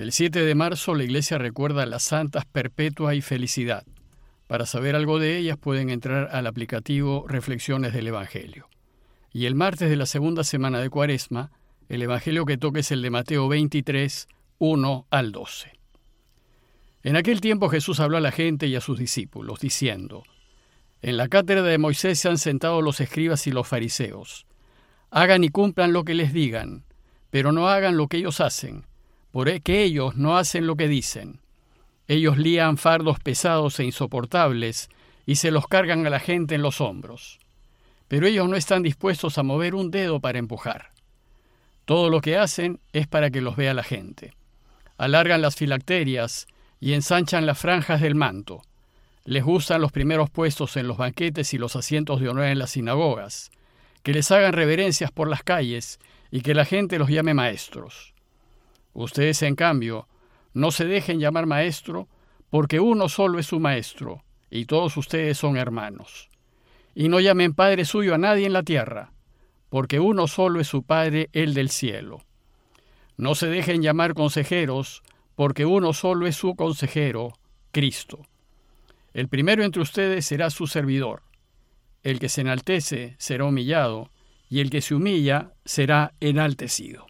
El 7 de marzo la iglesia recuerda las santas perpetua y felicidad. Para saber algo de ellas pueden entrar al aplicativo Reflexiones del Evangelio. Y el martes de la segunda semana de Cuaresma, el Evangelio que toca es el de Mateo 23, 1 al 12. En aquel tiempo Jesús habló a la gente y a sus discípulos, diciendo, En la cátedra de Moisés se han sentado los escribas y los fariseos. Hagan y cumplan lo que les digan, pero no hagan lo que ellos hacen porque ellos no hacen lo que dicen. Ellos lían fardos pesados e insoportables y se los cargan a la gente en los hombros. Pero ellos no están dispuestos a mover un dedo para empujar. Todo lo que hacen es para que los vea la gente. Alargan las filacterias y ensanchan las franjas del manto. Les gustan los primeros puestos en los banquetes y los asientos de honor en las sinagogas, que les hagan reverencias por las calles y que la gente los llame maestros. Ustedes, en cambio, no se dejen llamar maestro, porque uno solo es su maestro, y todos ustedes son hermanos. Y no llamen Padre suyo a nadie en la tierra, porque uno solo es su Padre, el del cielo. No se dejen llamar consejeros, porque uno solo es su consejero, Cristo. El primero entre ustedes será su servidor. El que se enaltece será humillado, y el que se humilla será enaltecido.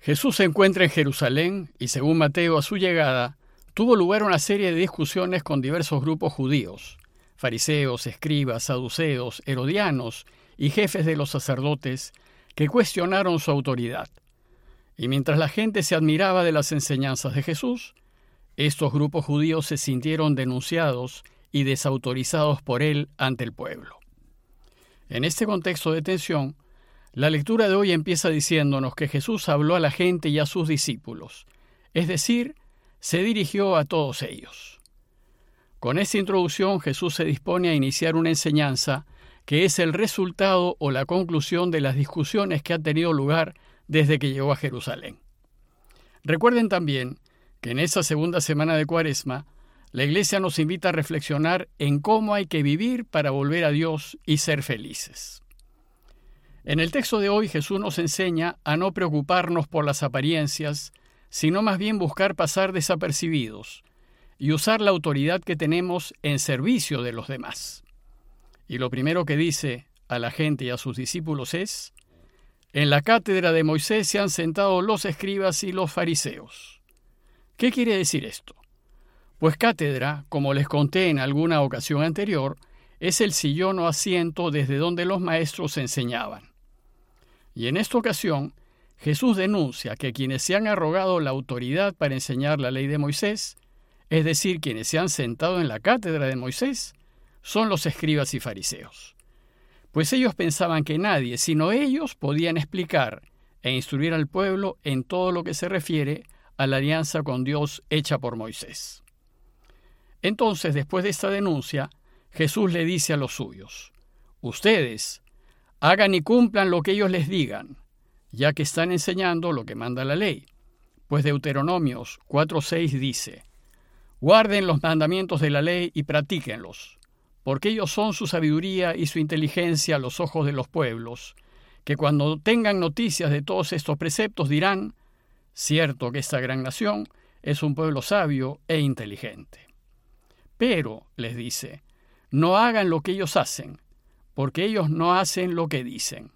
Jesús se encuentra en Jerusalén y según Mateo a su llegada, tuvo lugar una serie de discusiones con diversos grupos judíos, fariseos, escribas, saduceos, herodianos y jefes de los sacerdotes, que cuestionaron su autoridad. Y mientras la gente se admiraba de las enseñanzas de Jesús, estos grupos judíos se sintieron denunciados y desautorizados por él ante el pueblo. En este contexto de tensión, la lectura de hoy empieza diciéndonos que Jesús habló a la gente y a sus discípulos, es decir, se dirigió a todos ellos. Con esta introducción Jesús se dispone a iniciar una enseñanza que es el resultado o la conclusión de las discusiones que han tenido lugar desde que llegó a Jerusalén. Recuerden también que en esa segunda semana de Cuaresma, la Iglesia nos invita a reflexionar en cómo hay que vivir para volver a Dios y ser felices. En el texto de hoy Jesús nos enseña a no preocuparnos por las apariencias, sino más bien buscar pasar desapercibidos y usar la autoridad que tenemos en servicio de los demás. Y lo primero que dice a la gente y a sus discípulos es, en la cátedra de Moisés se han sentado los escribas y los fariseos. ¿Qué quiere decir esto? Pues cátedra, como les conté en alguna ocasión anterior, es el sillón o asiento desde donde los maestros enseñaban. Y en esta ocasión, Jesús denuncia que quienes se han arrogado la autoridad para enseñar la ley de Moisés, es decir, quienes se han sentado en la cátedra de Moisés, son los escribas y fariseos. Pues ellos pensaban que nadie, sino ellos, podían explicar e instruir al pueblo en todo lo que se refiere a la alianza con Dios hecha por Moisés. Entonces, después de esta denuncia, Jesús le dice a los suyos, Ustedes, Hagan y cumplan lo que ellos les digan, ya que están enseñando lo que manda la ley. Pues Deuteronomios 4.6 dice, Guarden los mandamientos de la ley y practíquenlos, porque ellos son su sabiduría y su inteligencia a los ojos de los pueblos, que cuando tengan noticias de todos estos preceptos dirán, cierto que esta gran nación es un pueblo sabio e inteligente. Pero, les dice, no hagan lo que ellos hacen, porque ellos no hacen lo que dicen.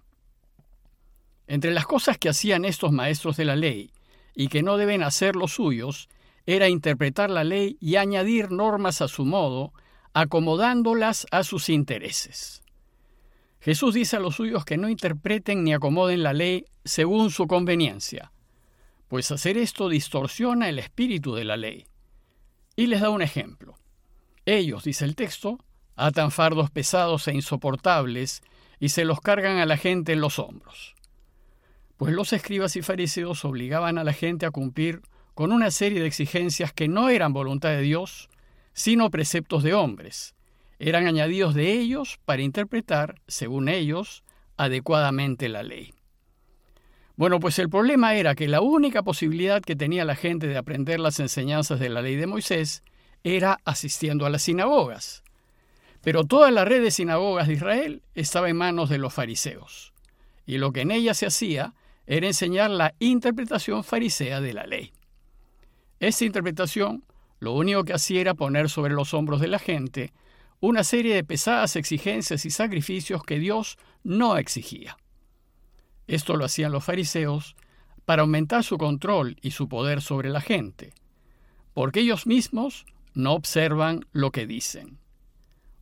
Entre las cosas que hacían estos maestros de la ley y que no deben hacer los suyos, era interpretar la ley y añadir normas a su modo, acomodándolas a sus intereses. Jesús dice a los suyos que no interpreten ni acomoden la ley según su conveniencia, pues hacer esto distorsiona el espíritu de la ley. Y les da un ejemplo. Ellos, dice el texto, atan fardos pesados e insoportables y se los cargan a la gente en los hombros. Pues los escribas y fariseos obligaban a la gente a cumplir con una serie de exigencias que no eran voluntad de Dios, sino preceptos de hombres. Eran añadidos de ellos para interpretar, según ellos, adecuadamente la ley. Bueno, pues el problema era que la única posibilidad que tenía la gente de aprender las enseñanzas de la ley de Moisés era asistiendo a las sinagogas. Pero toda la red de sinagogas de Israel estaba en manos de los fariseos, y lo que en ella se hacía era enseñar la interpretación farisea de la ley. Esta interpretación lo único que hacía era poner sobre los hombros de la gente una serie de pesadas exigencias y sacrificios que Dios no exigía. Esto lo hacían los fariseos para aumentar su control y su poder sobre la gente, porque ellos mismos no observan lo que dicen.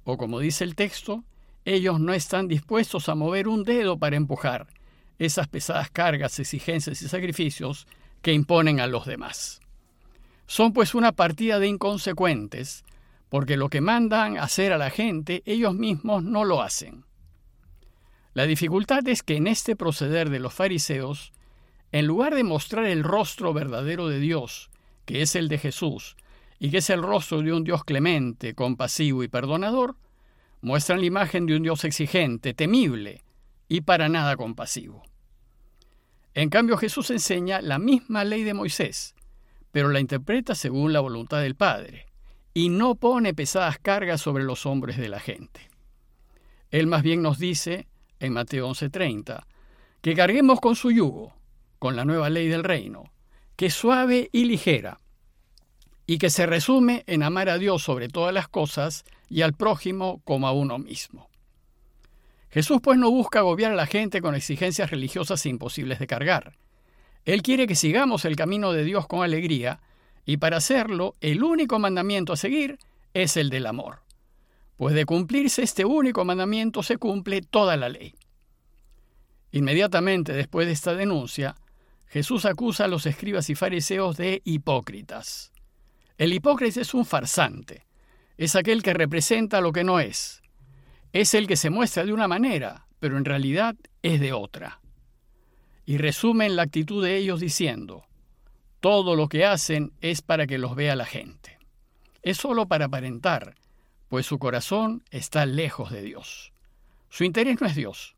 O como dice el texto, ellos no están dispuestos a mover un dedo para empujar esas pesadas cargas, exigencias y sacrificios que imponen a los demás. Son pues una partida de inconsecuentes, porque lo que mandan hacer a la gente ellos mismos no lo hacen. La dificultad es que en este proceder de los fariseos, en lugar de mostrar el rostro verdadero de Dios, que es el de Jesús, y que es el rostro de un Dios clemente, compasivo y perdonador, muestran la imagen de un Dios exigente, temible y para nada compasivo. En cambio Jesús enseña la misma ley de Moisés, pero la interpreta según la voluntad del Padre, y no pone pesadas cargas sobre los hombres de la gente. Él más bien nos dice, en Mateo 11:30, que carguemos con su yugo, con la nueva ley del reino, que es suave y ligera, y que se resume en amar a Dios sobre todas las cosas y al prójimo como a uno mismo. Jesús pues no busca agobiar a la gente con exigencias religiosas imposibles de cargar. Él quiere que sigamos el camino de Dios con alegría, y para hacerlo el único mandamiento a seguir es el del amor. Pues de cumplirse este único mandamiento se cumple toda la ley. Inmediatamente después de esta denuncia, Jesús acusa a los escribas y fariseos de hipócritas. El hipócrita es un farsante, es aquel que representa lo que no es. Es el que se muestra de una manera, pero en realidad es de otra. Y resumen la actitud de ellos diciendo, todo lo que hacen es para que los vea la gente. Es solo para aparentar, pues su corazón está lejos de Dios. Su interés no es Dios,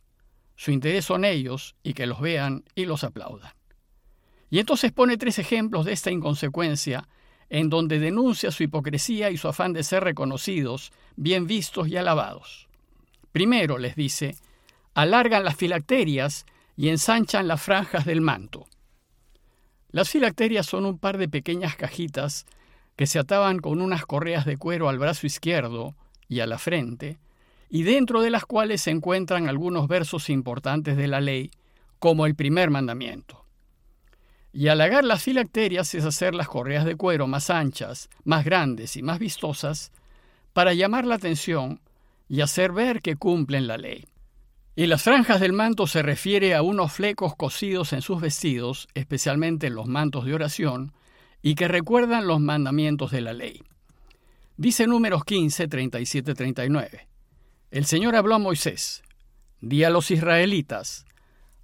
su interés son ellos y que los vean y los aplaudan. Y entonces pone tres ejemplos de esta inconsecuencia en donde denuncia su hipocresía y su afán de ser reconocidos, bien vistos y alabados. Primero, les dice, alargan las filacterias y ensanchan las franjas del manto. Las filacterias son un par de pequeñas cajitas que se ataban con unas correas de cuero al brazo izquierdo y a la frente, y dentro de las cuales se encuentran algunos versos importantes de la ley, como el primer mandamiento. Y halagar las filacterias es hacer las correas de cuero más anchas, más grandes y más vistosas para llamar la atención y hacer ver que cumplen la ley. Y las franjas del manto se refiere a unos flecos cosidos en sus vestidos, especialmente en los mantos de oración, y que recuerdan los mandamientos de la ley. Dice números 15, 37, 39. El Señor habló a Moisés, di a los israelitas,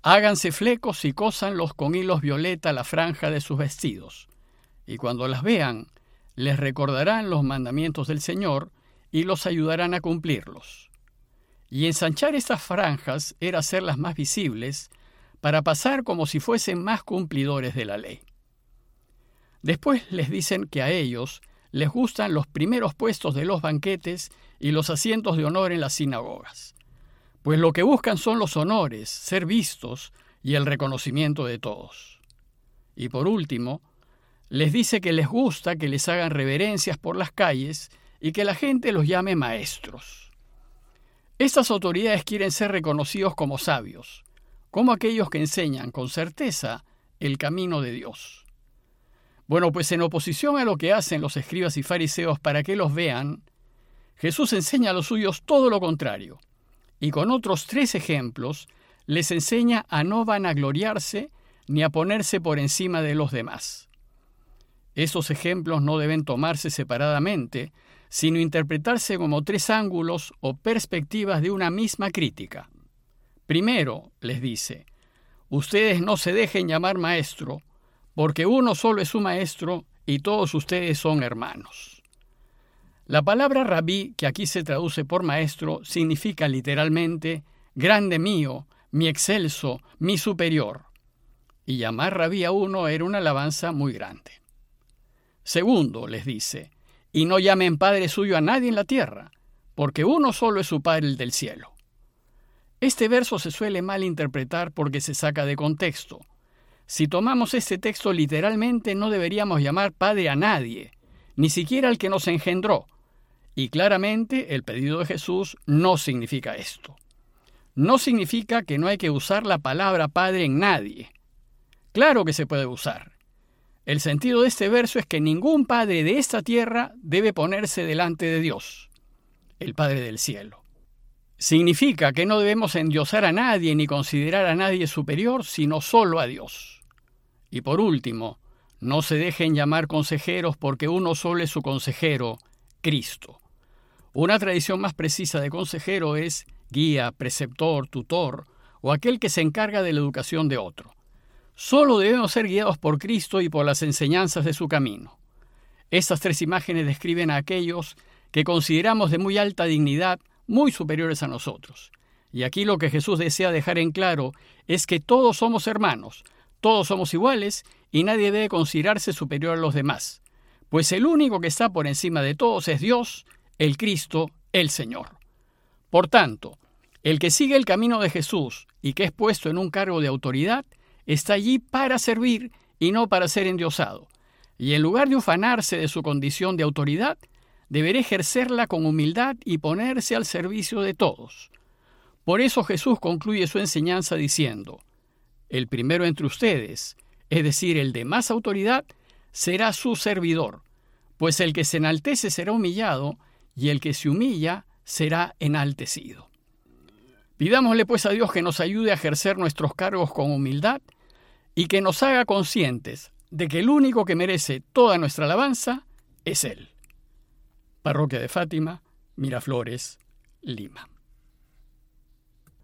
Háganse flecos y cósanlos con hilos violeta la franja de sus vestidos, y cuando las vean, les recordarán los mandamientos del Señor y los ayudarán a cumplirlos. Y ensanchar estas franjas era hacerlas más visibles para pasar como si fuesen más cumplidores de la ley. Después les dicen que a ellos les gustan los primeros puestos de los banquetes y los asientos de honor en las sinagogas pues lo que buscan son los honores, ser vistos y el reconocimiento de todos. Y por último, les dice que les gusta que les hagan reverencias por las calles y que la gente los llame maestros. Estas autoridades quieren ser reconocidos como sabios, como aquellos que enseñan con certeza el camino de Dios. Bueno, pues en oposición a lo que hacen los escribas y fariseos para que los vean, Jesús enseña a los suyos todo lo contrario y con otros tres ejemplos les enseña a no vanagloriarse ni a ponerse por encima de los demás. Esos ejemplos no deben tomarse separadamente, sino interpretarse como tres ángulos o perspectivas de una misma crítica. Primero, les dice, ustedes no se dejen llamar maestro, porque uno solo es su maestro y todos ustedes son hermanos. La palabra rabí, que aquí se traduce por maestro, significa literalmente grande mío, mi excelso, mi superior. Y llamar rabí a uno era una alabanza muy grande. Segundo, les dice, y no llamen padre suyo a nadie en la tierra, porque uno solo es su Padre el del cielo. Este verso se suele mal interpretar porque se saca de contexto, Si tomamos este texto literalmente, no deberíamos llamar Padre a nadie, ni siquiera al que nos engendró. Y claramente el pedido de Jesús no significa esto. No significa que no hay que usar la palabra Padre en nadie. Claro que se puede usar. El sentido de este verso es que ningún padre de esta tierra debe ponerse delante de Dios, el Padre del cielo. Significa que no debemos endiosar a nadie ni considerar a nadie superior, sino solo a Dios. Y por último, no se dejen llamar consejeros porque uno solo es su consejero, Cristo. Una tradición más precisa de consejero es guía, preceptor, tutor o aquel que se encarga de la educación de otro. Solo debemos ser guiados por Cristo y por las enseñanzas de su camino. Estas tres imágenes describen a aquellos que consideramos de muy alta dignidad, muy superiores a nosotros. Y aquí lo que Jesús desea dejar en claro es que todos somos hermanos, todos somos iguales y nadie debe considerarse superior a los demás, pues el único que está por encima de todos es Dios, el Cristo, el Señor. Por tanto, el que sigue el camino de Jesús y que es puesto en un cargo de autoridad, está allí para servir y no para ser endiosado. Y en lugar de ufanarse de su condición de autoridad, deberá ejercerla con humildad y ponerse al servicio de todos. Por eso Jesús concluye su enseñanza diciendo, El primero entre ustedes, es decir, el de más autoridad, será su servidor, pues el que se enaltece será humillado, y el que se humilla será enaltecido. Pidámosle pues a Dios que nos ayude a ejercer nuestros cargos con humildad y que nos haga conscientes de que el único que merece toda nuestra alabanza es Él. Parroquia de Fátima, Miraflores, Lima.